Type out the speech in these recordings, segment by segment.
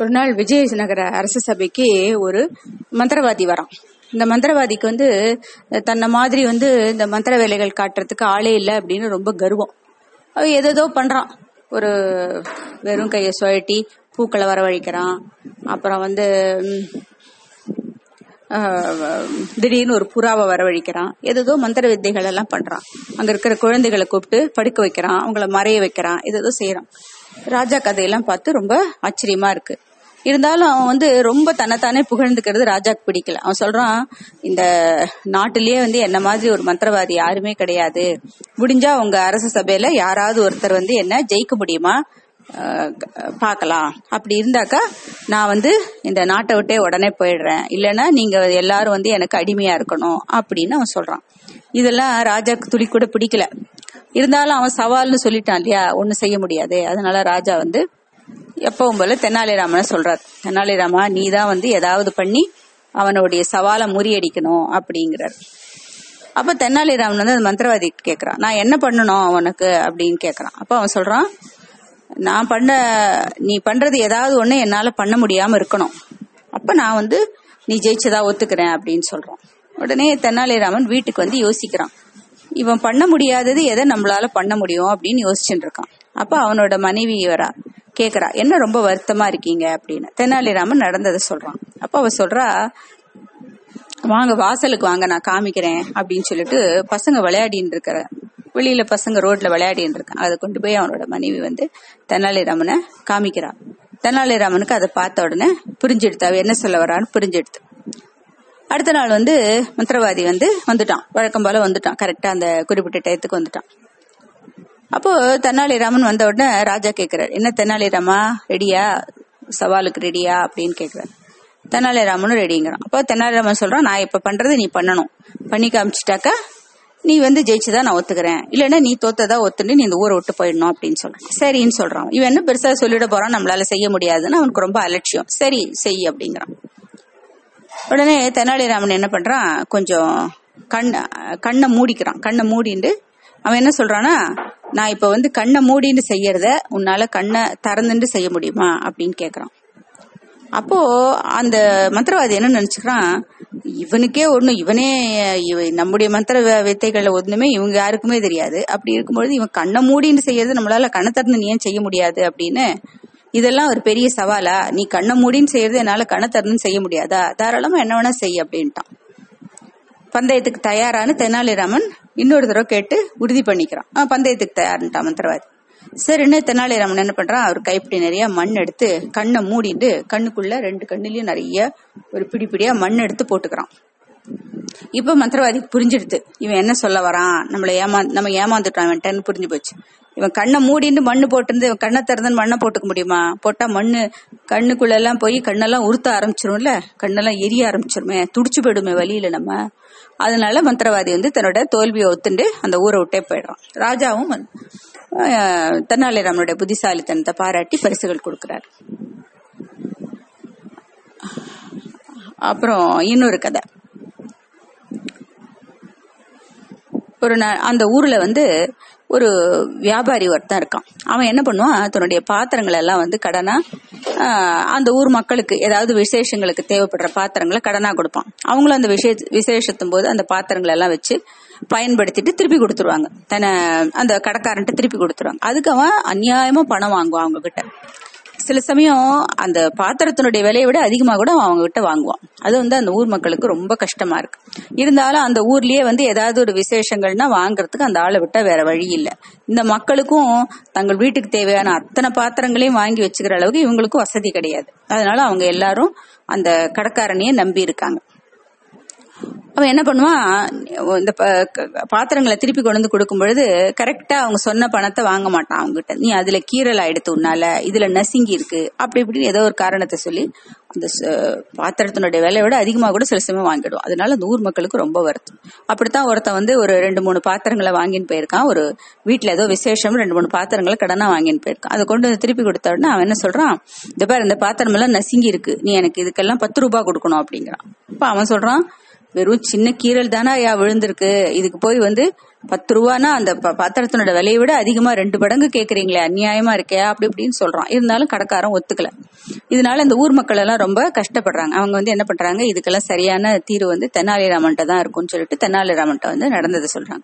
ஒரு நாள் விஜயநகர அரச சபைக்கு ஒரு மந்திரவாதி வரான். இந்த மந்திரவாதிக்கு வந்து தன்னை மாதிரி வந்து இந்த மந்திர வேலைகள் காட்டுறதுக்கு ஆளே இல்லை அப்படின்னு ரொம்ப கர்வம். அவன் பண்றான். ஒரு வெறும் கையை சுழட்டி பூக்களை வரவழைக்கிறான். அப்புறம் வந்து திடீர்னு ஒரு புறாவை வரவழைக்கிறான். ஏதோ மந்திர வித்தைகள் எல்லாம் பண்றான். அங்க இருக்கிற குழந்தைகளை கூப்பிட்டு படுக்க வைக்கிறான். அவங்கள மறைய வைக்கிறான். ஏதோ செய்யறான் ராஜா கதையெல்லாம் பார்த்து ரொம்ப ஆச்சரியமா இருக்கு. இருந்தாலும் அவன் வந்து ரொம்ப தன்னைத்தானே புகழ்ந்துக்கிறது ராஜாக்கு பிடிக்கல. அவன் சொல்றான் இந்த நாட்டிலேயே வந்து என்ன மாதிரி ஒரு மந்திரவாதி யாருமே கிடையாது. முடிஞ்சா உங்க அரச சபையில யாராவது ஒருத்தர் வந்து என்ன ஜெயிக்க முடியுமா? பார்க்கலாம். அப்படி இருந்தாக்கா நான் வந்து இந்த நாட்டை விட்டே உடனே போயிடுறேன். இல்லைன்னா நீங்க எல்லாரும் வந்து எனக்கு அடிமையா இருக்கணும் அப்படின்னு அவன் சொல்றான். இதெல்லாம் ராஜாக்கு துளி கூட பிடிக்கல. இருந்தாலும் அவன் சவால்னு சொல்லிட்டான் இல்லையா? ஒன்னும் செய்ய முடியாது. அதனால ராஜா வந்து எப்பவும் போல தெனாலிராமனை சொல்றார். தெனாலிராமா நீ தான் வந்து ஏதாவது பண்ணி அவனுடைய சவாலை முறியடிக்கணும் அப்படிங்கிறார். அப்ப தெனாலிராமன் வந்து அந்த மந்திரவாதி கேக்குறான். நான் என்ன பண்ணணும் அவனுக்கு அப்படின்னு கேக்குறான். அப்ப அவன் சொல்றான் நான் பண்ண நீ பண்றது ஏதாவது ஒண்ணு என்னால பண்ண முடியாம இருக்கணும். அப்ப நான் வந்து நீ ஜெயிச்சதா ஒத்துக்கிறேன் அப்படின்னு சொல்றான். உடனே தெனாலிராமன் வீட்டுக்கு வந்து யோசிக்கிறான். இவன் பண்ண முடியாதது எதை நம்மளால பண்ண முடியும் அப்படின்னு யோசிச்சுட்டு இருக்கான். அப்ப அவனோட மனைவி வரா கேக்குறா. என்ன ரொம்ப வருத்தமா இருக்கீங்க? அப்படின்னு. தெனாலிராமன் நடந்ததை சொல்றான். அப்ப அவ சொல்றா வாங்க வாசலுக்கு வாங்க நான் காமிக்கிறேன் அப்படின்னு சொல்லிட்டு பசங்க விளையாடின்னு இருக்கிற வெளியில பசங்க ரோட்ல விளையாடின்னு இருக்கான். அதை கொண்டு போய் அவனோட மனைவி வந்து தெனாலிராமனை காமிக்கிறான் தெனாலிராமனுக்கு அதை பார்த்த உடனே புரிஞ்செடுத்து அவ என்ன சொல்ல வரான்னு புரிஞ்செடுத்து. அடுத்த நாள் வந்து மந்திரவாதி வந்து வந்துட்டான். வழக்கம் போல வந்துட்டான். கரெக்டா அந்த குறிப்பிட்ட டயத்துக்கு வந்துட்டான். அப்போ தெனாலிராமன் வந்த உடனே ராஜா கேக்குறாரு என்ன தெனாலிராமா ரெடியா சவாலுக்கு ரெடியா அப்படின்னு கேக்குறாரு. தெனாலிராமனும் ரெடிங்கிறான் அப்போ தெனாலிராமன் சொல்றான் நான் இப்ப பண்றது நீ பண்ணணும். பண்ணி காமிச்சிட்டாக்கா நீ வந்து ஜெயிச்சுதான் நான் ஒத்துக்கிறேன். இல்லைன்னா நீ தோத்ததா ஒத்துட்டு நீ இந்த ஊரை விட்டு போயிடணும் அப்படின்னு சொல்றான். சரின்னு சொல்றான். இவன் என்ன பெருசா சொல்லிட போறான் நம்மளால செய்ய முடியாதுன்னு அவனுக்கு ரொம்ப அலட்சியம். சரி செய் அப்படிங்கிறான். உடனே தெனாலிராமன் என்ன பண்றான் கொஞ்சம் கண் கண்ணை மூடிக்கிறான். கண்ணை மூடிண்டு அவன் என்ன சொல்றானா நான் இப்ப வந்து கண்ணை மூடின்னு செய்யறத உன்னால கண்ணை திறந்துட்டு செய்ய முடியுமா அப்படின்னு கேக்குறான். அப்போ அந்த மந்திரவாதி என்ன நினைச்சுக்கிறான்? இவனுக்கே ஒண்ணு இவனே இவ- நம்முடைய மந்திர வித்தைகள்ல ஒண்ணுமே இவங்க யாருக்குமே தெரியாது. அப்படி இருக்கும்பொழுது இவன் கண்ணை மூடின்னு செய்யறது நம்மளால கண்ணை திறந்து நீ ஏன் செய்ய முடியாது அப்படின்னு இதெல்லாம் ஒரு பெரிய சவாலா? நீ கண்ணை மூடின்னு செய்யறது என்னால கண்ணை திறந்து செய்ய முடியாதா? தாராளமா என்ன வேணா செய் அப்படின்ட்டான். பந்தயத்துக்கு தயாரான்னு தெனாலிராமன் இன்னொரு தடவை கேட்டு உறுதி பண்ணிக்கிறான். ஆ, பந்தயத்துக்கு தயார்ன்ட்டான் மந்திரவாதி சரின்னு தெனாலிராமன் என்ன பண்றான்? அவர் கைப்பிடி நிறைய மண் எடுத்து கண்ணை மூடிட்டு கண்ணுக்குள்ள ரெண்டு கண்ணுலயும் நிறைய ஒரு பிடி பிடியா மண் எடுத்து போட்டுக்கிறான். இப்ப மந்திரவாதிக்கு புரிஞ்சிடுது. இவன் என்ன சொல்ல வரான்? நம்மள ஏமா நம்ம ஏமாந்துட்டான் இவன்ட்டன்னு புரிஞ்சு போச்சு. இவன் கண்ணை மூடிட்டு மண்ணு போட்டிருந்து இவன் கண்ணை திறந்து மண்ணை போட்டுக்க முடியுமா? போட்டா மண்ணு கண்ணுக்குள்ள எல்லாம் போய் கண்ணெல்லாம் உறுத்த ஆரம்பிச்சிரும்ல? கண்ணெல்லாம் எரிய ஆரம்பிச்சிருமே. துடிச்சு போயிடுமே வழியில நம்ம. அதனால மந்திரவாதி வந்து தன்னோட தோல்வியை ஒத்துண்டு அந்த ஊரை விட்டே போயிடுறான். ராஜாவும் தென்னாலிராமனுடைய புத்திசாலித்தனத்தை பாராட்டி பரிசுகள் கொடுக்கிறார். அப்புறம் இன்னொரு கதை. ஒரு அந்த ஊர்ல வந்து ஒரு வியாபாரி ஒருத்தன் இருக்கான். அவன் என்ன பண்ணுவான்? தன்னுடைய பாத்திரங்கள் எல்லாம் வந்து கடனா அந்த ஊர் மக்களுக்கு ஏதாவது விசேஷங்களுக்கு தேவைப்படுற பாத்திரங்களை கடனா கொடுப்பான். அவங்களும் அந்த விசே விசேஷத்தும் போது அந்த பாத்திரங்களை எல்லாம் வச்சு பயன்படுத்திட்டு திருப்பி கொடுத்துருவாங்க. தன்னை அந்த கடைக்காரன்ட்டு திருப்பி கொடுத்துருவாங்க. அதுக்கு அவன் அநியாயமா பணம் வாங்குவான் அவங்க கிட்ட சில சமயம் அந்த பாத்திரத்தினுடைய விலையை விட அதிகமா கூட அவங்க கிட்ட வாங்குவான். அது வந்து அந்த ஊர் மக்களுக்கு ரொம்ப கஷ்டமா இருக்கு. இருந்தாலும் அந்த ஊர்லயே வந்து ஏதாவது ஒரு விசேஷங்கள்னா வாங்குறதுக்கு அந்த ஆளை விட்டா வேற வழி இல்லை. இந்த மக்களுக்கும் தங்கள் வீட்டுக்கு தேவையான அத்தனை பாத்திரங்களையும் வாங்கி வச்சுக்கிற அளவுக்கு இவங்களுக்கும் வசதி கிடையாது. அதனால அவங்க எல்லாரும் அந்த கடைக்காரனையே நம்பி இருக்காங்க. அவன் என்ன பண்ணுவான்? இந்த ப- க- பாத்திரங்களை திருப்பி கொண்டு வந்து கொடுக்கும் பொழுது கரெக்டா அவங்க சொன்ன பணத்தை வாங்க மாட்டான் அவங்ககிட்ட நீ அதுல கீரல் ஆயிடுத்து உன்னால இதுல நசுங்கி இருக்கு. அப்படி இப்படின்னு ஏதோ ஒரு காரணத்தை சொல்லி அந்த பாத்திரத்தினுடைய விலையை விட அதிகமா கூட சில சமயம் வாங்கிடுவோம் அதனால அந்த ஊர் மக்களுக்கு ரொம்ப வருத்தம். அப்படித்தான் ஒருத்தன் வந்து ஒரு ரெண்டு மூணு பாத்திரங்களை வாங்கின்னு போயிருக்கான். ஒரு வீட்டுல ஏதோ விசேஷம் ரெண்டு மூணு பாத்திரங்களை கடனா வாங்கின்னு போயிருக்கான். அதை கொண்டு வந்து திருப்பி கொடுத்த உடனே அவன் என்ன சொல்றான்? இந்த பாரு இந்த பாத்திரம் எல்லாம் நசுங்கி இருக்கு. நீ எனக்கு இதுக்கெல்லாம் பத்து ரூபாய் கொடுக்கணும் அப்படிங்கிறான். அப்ப அவன் சொல்றான் வெறும் சின்ன கீரல் தானா ஐயா விழுந்திருக்கு. இதுக்கு போய் வந்து பத்து ரூபானா அந்த ப- பாத்திரத்தினோட விலையை விட அதிகமா ரெண்டு மடங்கு கேக்குறீங்களே அநியாயமா இருக்கே அப்படி இப்படின்னு சொல்றான். இருந்தாலும் கடைக்காரன் ஒத்துக்கல. இதனால இந்த ஊர் மக்கள் எல்லாம் ரொம்ப கஷ்டப்படுறாங்க. அவங்க வந்து என்ன பண்றாங்க? இதுக்கெல்லாம் சரியான தீர்வு வந்து தெனாலிராமன்ட்ட தான் இருக்கும்னு சொல்லிட்டு தெனாலிராமன்ட்ட வந்து நடந்ததை சொல்றாங்க.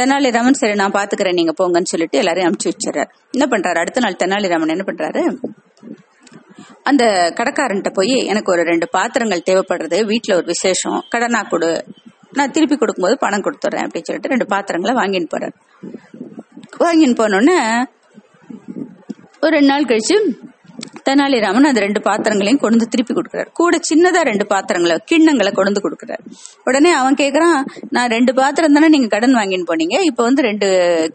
தெனாலிராமன் சரி நான் பாத்துக்கிறேன் நீங்க போங்கன்னு சொல்லிட்டு எல்லாரையும் அனுப்பிச்சு வச்சிடறாரு. என்ன பண்றாரு? அடுத்த நாள் தெனாலிராமன் என்ன பண்றாரு? அந்த கடைக்காரன்ட்ட போய் எனக்கு ஒரு ரெண்டு பாத்திரங்கள் தேவைப்படுறது வீட்டில் ஒரு விசேஷம் கடனா கொடு. நான் திருப்பி கொடுக்கும்போது பணம் கொடுத்துட்றேன் அப்படின்னு சொல்லிட்டு ரெண்டு பாத்திரங்களை வாங்கின்னு போறேன் வாங்கின்னு போனோடனே ஒரு ரெண்டு நாள் கழிச்சு தெனாலிராமன் அந்த ரெண்டு பாத்திரங்களையும் கொண்டு வந்து திருப்பி கொடுக்குறாரு. கூட சின்னதா ரெண்டு பாத்திரங்களை கிண்ணங்களை கொண்டு வந்து கொடுக்குறாரு. உடனே அவன் கேக்குறான் நான் ரெண்டு பாத்திரம் தானே நீங்க கடன் வாங்கின்னு போனீங்க இப்ப வந்து ரெண்டு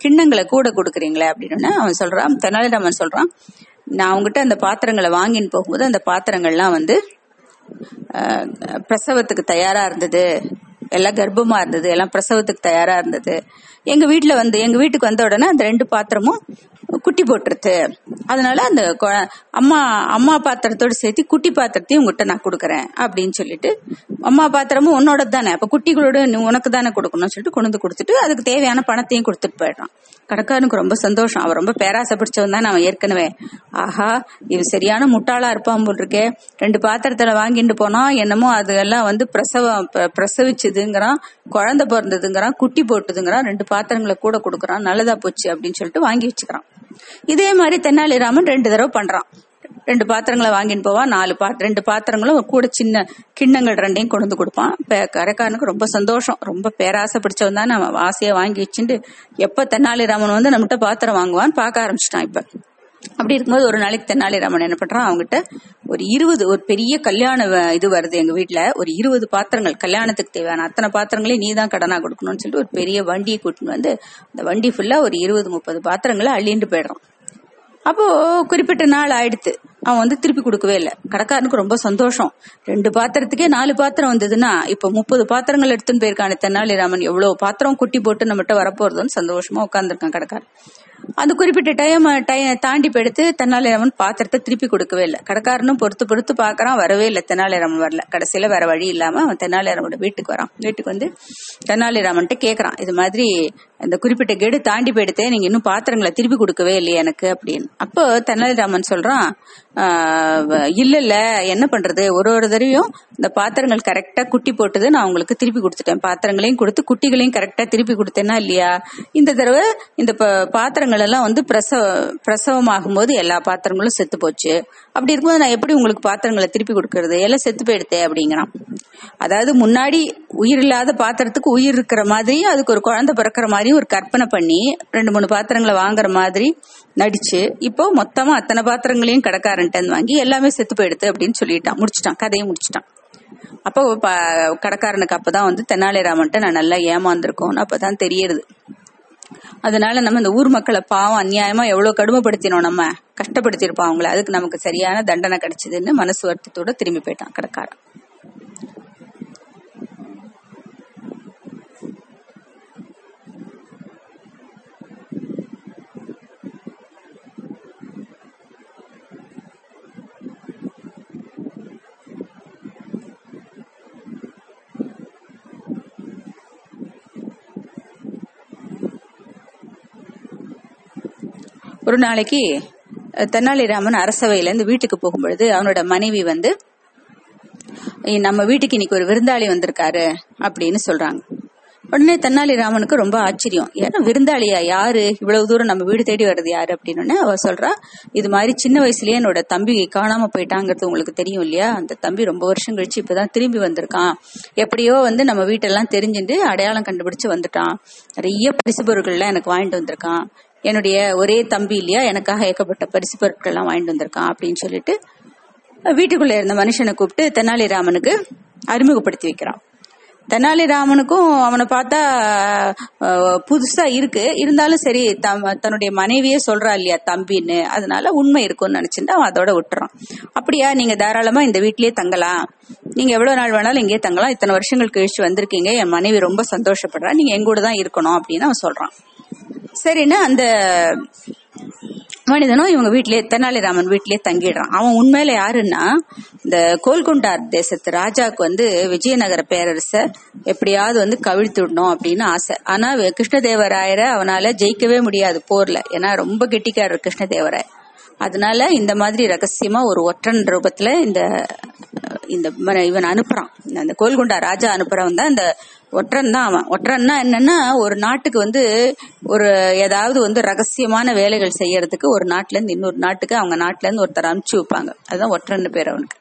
கிண்ணங்களை கூட கொடுக்குறீங்களே அப்படின்னு அவன் சொல்றான் தெனாலிராமன் சொல்றான் நான் அவங்ககிட்ட அந்த பாத்திரங்களை வாங்கின்னு போகும்போது அந்த பாத்திரங்கள்லாம் வந்து பிரசவத்துக்கு தயாரா இருந்தது. எல்லாம் கர்ப்பமா இருந்தது எல்லாம் பிரசவத்துக்கு தயாரா இருந்தது. எங்க வீட்டுல வந்து எங்க வீட்டுக்கு வந்த உடனே அந்த ரெண்டு பாத்திரமும் குட்டி போட்டுருது அதனால அந்த கொ- அம்மா அம்மா பாத்திரத்தோட சேர்த்து குட்டி பாத்திரத்தையும் உங்ககிட்ட நான் கொடுக்கறேன் அப்படின்னு சொல்லிட்டு அம்மா பாத்திரமும் உன்னோட தானே அப்ப குட்டிகளோட உனக்கு தானே கொடுக்கணும்னு சொல்லிட்டு கொண்டு வந்து கொடுத்துட்டு அதுக்கு தேவையான பணத்தையும் கொடுத்துட்டு போயிடுறான். கடைக்காரனுக்கு ரொம்ப சந்தோஷம். அவன் ரொம்ப பேராசை பிடிச்சவன் தான் அவன் ஏற்கனவே. ஆஹா இவன் சரியான முட்டாளா இருப்பான் போல் இருக்கே. ரெண்டு பாத்திரத்துல வாங்கிட்டு போனா என்னமோ அது எல்லாம் வந்து பிரசவம் பிரசவிச்சது. பிரசவிச்சதுங்கிறான் குழந்தை பிறந்ததுங்கிறான் குட்டி போட்டுதுங்கிறான் ரெண்டு பாத்திரங்களை கூட கொடுக்கறான் நல்லதா போச்சு அப்படின்னு சொல்லிட்டு வாங்கி வச்சுக்கிறான். இதே மாதிரி தென்னாலிராமன் ரெண்டு தடவை பண்றான். ரெண்டு பாத்திரங்களை வாங்கின்னு போவான் நாலு பாத்திரம் ரெண்டு பாத்திரங்களும் கூட சின்ன கிண்ணங்கள் ரெண்டையும் கொண்டு வந்து கொடுப்பான். கரைக்காரனுக்கு ரொம்ப சந்தோஷம். ரொம்ப பேராசை பிடிச்சவன் தான் நம்ம ஆசையை வாங்கி வச்சுட்டு எப்ப தென்னாலிராமன் வந்து நம்மகிட்ட பாத்திரம் வாங்குவான்னு பார்க்க ஆரம்பிச்சிட்டான் இப்ப. அப்படி இருக்கும்போது ஒரு நாளைக்கு தென்னாலிராமன் என்ன பண்றான்? அவங்ககிட்ட ஒரு இருபது ஒரு பெரிய கல்யாண இது வருது எங்க வீட்டுல ஒரு இருபது பாத்திரங்கள் கல்யாணத்துக்கு தேவையான அத்தனை பாத்திரங்களையும் நீ தான் கடனா கொடுக்கணும்னு சொல்லிட்டு ஒரு பெரிய வண்டியை கூட்டின்னு வந்து அந்த வண்டி ஃபுல்லா ஒரு இருபது முப்பது பாத்திரங்களை அள்ளிட்டு போயிடுறான். அப்போ குறிப்பிட்ட நாள் ஆயிடுத்து. அவன் வந்து திருப்பி கொடுக்கவே இல்லை. கடைக்காரனுக்கு ரொம்ப சந்தோஷம். ரெண்டு பாத்திரத்துக்கே நாலு பாத்திரம் வந்ததுன்னா இப்ப முப்பது பாத்திரங்கள் எடுத்துன்னு போயிருக்கான தென்னாலிராமன் எவ்வளவு பாத்திரம் குட்டி போட்டு நம்மகிட்ட வரப்போறதுன்னு சந்தோஷமா உட்காந்துருக்கான் கடைக்காரன். அந்த குறிப்பிட்ட டைம் டைம் தாண்டி போயிடுத்து தென்னாலிராமன் பாத்திரத்தை திருப்பி கொடுக்கவே இல்லை. கடைக்காரனும் பொறுத்து பொறுத்து பாக்குறான் வரவே இல்லை. தென்னாலிராமன் வரல. கடைசியில வேற வழி இல்லாம அவன் தென்னாலிராமனோட வீட்டுக்கு வரான். வீட்டுக்கு வந்து தென்னாலிராமன்ட்ட கேக்குறான். இது மாதிரி இந்த குறிப்பிட்ட கெடு தாண்டி போயிடுத்தே நீங்க இன்னும் பாத்திரங்களை திருப்பி கொடுக்கவே இல்லையே எனக்கு அப்படின்னு. அப்போ தென்னாலிராமன் சொல்றான் இல்ல இல்ல என்ன பண்றது? ஒரு ஒரு தடவையும் இந்த பாத்திரங்கள் கரெக்டா குட்டி போட்டது நான் உங்களுக்கு திருப்பி கொடுத்துட்டேன். பாத்திரங்களையும் கொடுத்து குட்டிகளையும் கரெக்டா திருப்பி கொடுத்தேன்னா இல்லையா? இந்த தடவை இந்த ப- பாத்திரங்கள் எல்லாம் வந்து பிரசவ பிரசவமாகும் போது எல்லா பாத்திரங்களும் செத்து போச்சு. அப்படி இருக்கும்போது நான் எப்படி உங்களுக்கு பாத்திரங்களை திருப்பி கொடுக்கறது? எல்லாம் செத்து போயிடுத்தே அப்படிங்கிறான். அதாவது முன்னாடி உயிர் இல்லாத பாத்திரத்துக்கு உயிர் இருக்கிற மாதிரியும் அதுக்கு ஒரு குழந்தை பிறக்கிற மாதிரி மாதிரி ஒரு கற்பனை பண்ணி ரெண்டு மூணு பாத்திரங்களை வாங்குற மாதிரி நடிச்சு இப்போ மொத்தமா அத்தனை பாத்திரங்களையும் கடைக்காரன்ட்டு வாங்கி எல்லாமே செத்து போயிடுது அப்படின்னு சொல்லிட்டான். முடிச்சிட்டான். கதையை முடிச்சிட்டான். அப்போ ப- கடைக்காரனுக்கு அப்பதான் வந்து தெனாலிராமன்ட்ட நான் நல்லா ஏமாந்துருக்கோம்னு அப்பதான் தெரியறது. அதனால நம்ம இந்த ஊர் மக்களை பாவம் அநியாயமா எவ்வளவு கடுமைப்படுத்தினோம் நம்ம. கஷ்டப்படுத்திருப்போம் அவங்கள. அதுக்கு நமக்கு சரியான தண்டனை கிடைச்சதுன்னு மனசு வருத்தத்தோட திரும்பி போயிட்டான் கடைக்காரன். ஒரு நாளைக்கு தென்னாலிராமன் அரசவையிலேருந்து அரசவையில இருந்து வீட்டுக்கு போகும்பொழுது அவனோட மனைவி வந்து நம்ம வீட்டுக்கு இன்னைக்கு ஒரு விருந்தாளி வந்திருக்காரு அப்படின்னு சொல்றாங்க. உடனே தெனாலிராமனுக்கு ரொம்ப ஆச்சரியம். ஏன்னா விருந்தாளியா? யாரு? இவ்வளவு தூரம் நம்ம வீடு தேடி வர்றது யாரு? அப்படின்னு அவ சொல்றா. இது மாதிரி சின்ன வயசுலயே என்னோட தம்பி காணாம போயிட்டாங்கிறது உங்களுக்கு தெரியும் இல்லையா? அந்த தம்பி ரொம்ப வருஷம் கழிச்சு இப்பதான் திரும்பி வந்திருக்கான். எப்படியோ வந்து நம்ம வீட்டெல்லாம் தெரிஞ்சுட்டு அடையாளம் கண்டுபிடிச்சு வந்துட்டான். நிறைய பரிசு பொருட்கள்லாம் எனக்கு வாங்கிட்டு வந்திருக்கான். என்னுடைய ஒரே தம்பி இல்லையா? எனக்காக ஏகப்பட்ட பரிசு பொருட்கள்லாம் வாங்கிட்டு வந்திருக்கான் அப்படின்னு சொல்லிட்டு வீட்டுக்குள்ள இருந்த மனுஷனை கூப்பிட்டு தெனாலிராமனுக்கு அறிமுகப்படுத்தி வைக்கிறான். தெனாலிராமனுக்கும் அவனை பார்த்தா புதுசா இருக்கு. இருந்தாலும் சரி தன்னுடைய மனைவியே சொல்றா இல்லையா தம்பின்னு. அதனால உண்மை இருக்கும்னு நினைச்சுட்டு அவன் அதோட விட்டுறான். அப்படியா நீங்க தாராளமா இந்த வீட்லயே தங்கலாம். நீங்க எவ்வளவு நாள் வேணாலும் இங்கேயே தங்கலாம். இத்தனை வருஷங்கள் கழிச்சு வந்திருக்கீங்க. என் மனைவி ரொம்ப சந்தோஷப்படுறா. நீங்க எங்கூட தான் இருக்கணும் அப்படின்னு அவன் சொல்றான். சரின்னு அந்த மனிதனும் இவங்க வீட்லயே தெனாலிராமன் வீட்லயே தங்கிடுறான். அவன் உண்மையில யாருன்னா இந்த கோல்குண்டார் தேசத்து ராஜாவுக்கு வந்து விஜயநகர பேரரச எப்படியாவது வந்து கவிழ்த்து விடணும் அப்படின்னு ஆசை. ஆனா வே- கிருஷ்ணதேவராயரை அவனால ஜெயிக்கவே முடியாது போர்ல. ஏன்னா ரொம்ப கெட்டிக்காரர் கிருஷ்ணதேவராயர். அதனால இந்த மாதிரி ரகசியமா ஒரு ஒற்றன் ரூபத்துல இந்த இந்த இவன் அனுப்புறான். அந்த கோல்குண்டா ராஜா அனுப்புறவன் தான் இந்த ஒற்றன் தான் அவன். ஒற்றன்னா என்னன்னா ஒரு நாட்டுக்கு வந்து ஒரு ஏதாவது வந்து ரகசியமான வேலைகள் செய்யறதுக்கு ஒரு நாட்டுல இருந்து இன்னொரு நாட்டுக்கு அவங்க நாட்டுல இருந்து ஒருத்தர் அனுப்பிச்சு வைப்பாங்க. அதுதான் ஒற்றன்னு பேர் அவனுக்கு.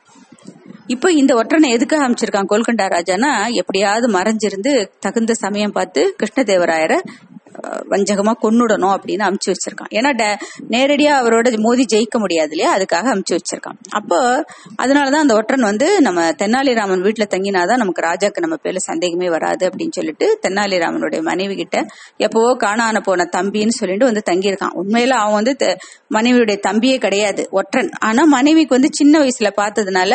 இப்போ இந்த ஒற்றனை எதுக்காக அமைச்சிருக்கான் கோல்கண்டா ராஜானா எப்படியாவது மறைஞ்சிருந்து தகுந்த சமயம் பார்த்து கிருஷ்ணதேவராயரை வஞ்சகமா கொன்னுடணும் அப்படின்னு அமுச்சு வச்சிருக்கான். ஏன்னா ட- நேரடியா அவரோட மோதி ஜெயிக்க முடியாது இல்லையா? அதுக்காக அமுச்சு வச்சிருக்கான். அப்போ அதனாலதான் அந்த ஒற்றன் வந்து நம்ம தென்னாலிராமன் வீட்டுல தங்கினாதான் நமக்கு ராஜாக்கு நம்ம பேர்ல சந்தேகமே வராது அப்படின்னு சொல்லிட்டு தென்னாலிராமனுடைய மனைவி கிட்ட எப்பவோ காணான போன தம்பின்னு சொல்லிட்டு வந்து தங்கியிருக்கான். உண்மையில அவன் வந்து மனைவியுடைய தம்பியே கிடையாது ஒற்றன். ஆனா மனைவிக்கு வந்து சின்ன வயசுல பார்த்ததுனால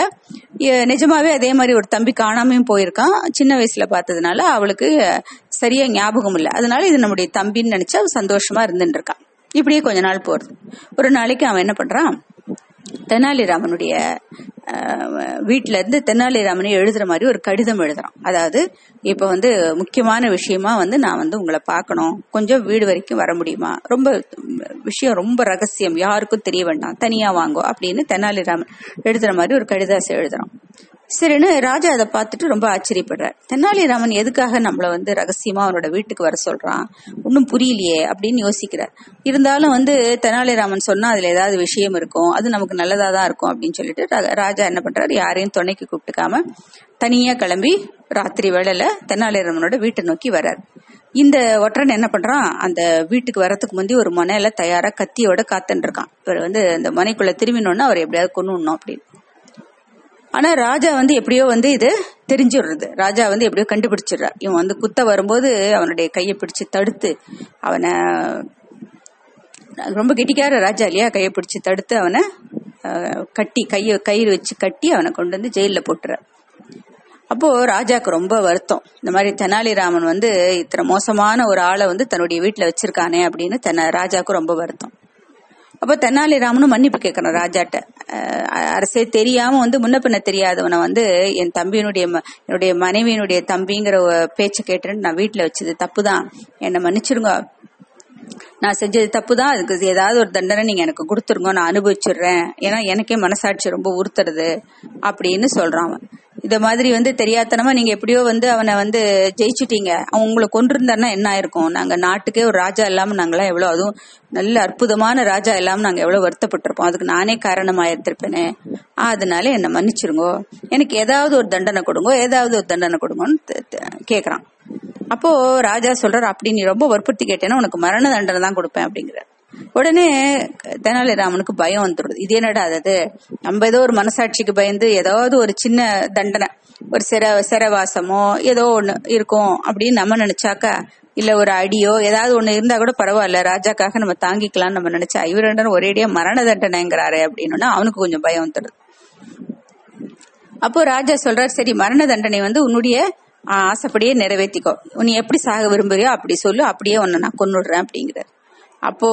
நிஜமாவே அதே மாதிரி ஒரு தம்பி காணாமையும் போயிருக்கான். சின்ன வயசுல பார்த்ததுனால அவளுக்கு சரியா ஞாபகம் இல்லை. அதனால இது நம்முடைய தம்பின்னு நினைச்சு அவன் சந்தோஷமா இருந்துட்டு இருக்கான் இப்படியே கொஞ்ச நாள் போறது. ஒரு நாளைக்கு அவன் என்ன பண்றான்? தெனாலிராமனுடைய வீட்டில இருந்து தெனாலிராமனை எழுதுற மாதிரி ஒரு கடிதம் எழுதுறான். அதாவது இப்ப வந்து முக்கியமான விஷயமா வந்து நான் வந்து உங்களை பார்க்கணும். கொஞ்சம் வீடு வரைக்கும் வர முடியுமா? ரொம்ப விஷயம் ரொம்ப ரகசியம். யாருக்கும் தெரிய வேண்டாம். தனியா வாங்கோ அப்படின்னு தெனாலிராமன் எழுதுற மாதிரி ஒரு கடிதாசை எழுதுறான். சரின்னு ராஜா அதை பார்த்துட்டு ரொம்ப ஆச்சரியப்படுறார். தெனாலிராமன் எதுக்காக நம்மள வந்து ரகசியமா அவனோட வீட்டுக்கு வர சொல்றான்? ஒன்னும் புரியலையே அப்படின்னு யோசிக்கிறார். இருந்தாலும் வந்து தெனாலிராமன் சொன்னா அதுல ஏதாவது விஷயம் இருக்கும். அது நமக்கு நல்லதா தான் இருக்கும் அப்படின்னு சொல்லிட்டு ரா- ராஜா என்ன பண்றாரு? யாரையும் துணைக்கு கூப்பிட்டுக்காம தனியா கிளம்பி ராத்திரி வேளையில தெனாலிராமனோட வீட்டை நோக்கி வர்றார். இந்த ஒற்றன் என்ன பண்றான்? அந்த வீட்டுக்கு வரத்துக்கு முந்தி ஒரு மனையில தயாரா கத்தியோட காத்துன்னு இருக்கான். இவர் வந்து அந்த மனைக்குள்ள திரும்பினோன்னா அவர் எப்படியாவது கொண்டு விடணும் அப்படின்னு. ஆனா ராஜா வந்து எப்படியோ வந்து இது தெரிஞ்சிடுறது. ராஜா வந்து எப்படியோ கண்டுபிடிச்சிடுறார். இவன் வந்து குத்த வரும்போது அவனுடைய கையை பிடிச்சு தடுத்து அவனை ரொம்ப கெட்டிக்கார ராஜா இல்லையா? கையை பிடிச்சு தடுத்து அவனை கட்டி கையை கயிறு வச்சு கட்டி அவனை கொண்டு வந்து ஜெயில போட்டுற அப்போ ராஜாக்கு ரொம்ப வருத்தம். இந்த மாதிரி தெனாலிராமன் வந்து இத்தனை மோசமான ஒரு ஆளை வந்து தன்னுடைய வீட்டுல வச்சிருக்கானே அப்படின்னு தென ராஜாக்கு ரொம்ப வருத்தம். அப்போ தெனாலிராமனும் மன்னிப்பு கேட்கணும் ராஜாட்ட. அரசே தெரியாம வந்து முன்ன பின்ன தெரியாதவனை வந்து என் தம்பியினுடைய ம- என்னுடைய மனைவியினுடைய தம்பிங்கிற பேச்சை கேட்டுன்னு நான் வீட்டுல வச்சது தப்புதான். என்னை மன்னிச்சிருங்க. நான் செஞ்சது தப்பு தான் அதுக்கு ஏதாவது ஒரு தண்டனை நீங்க எனக்கு கொடுத்துருங்க. நான் அனுபவிச்சிடுறேன். ஏன்னா எனக்கே மனசாட்சி ரொம்ப உறுத்துறது அப்படின்னு சொல்றான் இந்த மாதிரி வந்து தெரியாதனமா நீங்க எப்படியோ வந்து அவனை வந்து ஜெயிச்சுட்டீங்க. அவன் உங்களை கொண்டிருந்தாருன்னா என்ன ஆயிருக்கும்? நாங்க நாட்டுக்கே ஒரு ராஜா இல்லாம நாங்களாம் எவ்வளவு அதுவும் நல்ல அற்புதமான ராஜா இல்லாம நாங்க எவ்வளவு வருத்தப்பட்டிருப்போம். அதுக்கு நானே காரணமா இருந்திருப்பேனே அதனால என்ன மன்னிச்சிருங்கோ. எனக்கு ஏதாவது ஒரு தண்டனை கொடுங்க ஏதாவது ஒரு தண்டனை கொடுங்கன்னு கேக்குறான். அப்போ ராஜா சொல்றாரு அப்படி நீ ரொம்ப வற்புறுத்தி கேட்டேன்னா உனக்கு மரண தண்டனை தான் கொடுப்பேன் அப்படிங்கிற உடனே தெனாலிராமனுக்கு பயம் வந்துடுது இது என்னடா அது? நம்ம ஏதோ ஒரு மனசாட்சிக்கு பயந்து ஏதாவது ஒரு சின்ன தண்டனை ஒரு சிற சிறவாசமோ ஏதோ ஒண்ணு இருக்கும் அப்படின்னு நம்ம நினைச்சாக்கா இல்ல ஒரு அடியோ ஏதாவது ஒண்ணு இருந்தா கூட பரவாயில்ல ராஜாக்காக நம்ம தாங்கிக்கலாம்னு நம்ம நினைச்சா இவர் ரெண்டும் ஒரேடியா மரண தண்டனைங்கிறாரு அப்படின்னா அவனுக்கு கொஞ்சம் பயம் வந்துடுது அப்போ ராஜா சொல்றாரு சரி மரண தண்டனை வந்து உன்னுடைய ஆசைப்படியே நிறைவேற்றிக்கோ நீ எப்படி சாக விரும்புறியோ அப்படி சொல்லு அப்படியே உன்னை நான் கொன்னுடுறேன் அப்படிங்கிறார். அப்போ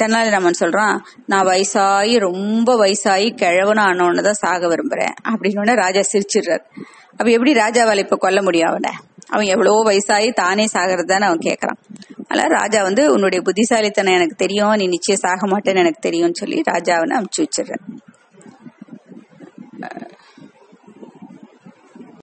தெனாலிராமன் சொல்றான் நான் வயசாகி ரொம்ப வயசாகி கிழவன ஆனவன தான் சாக விரும்புறேன். அப்படின்னு உடனே ராஜா சிரிச்சிடுறார். அப்ப எப்படி ராஜாவால் இப்ப கொல்ல முடியும் அவனை? அவன் எவ்வளவோ வயசாகி தானே சாகிறது தானே அவன் கேட்கறான் அதனால ராஜா வந்து உன்னுடைய புத்திசாலித்தனம் எனக்கு தெரியும் நீ நிச்சயம் சாக மாட்டேன்னு எனக்கு தெரியும்னு சொல்லி ராஜாவனை அமுச்சு வச்சிடுறேன்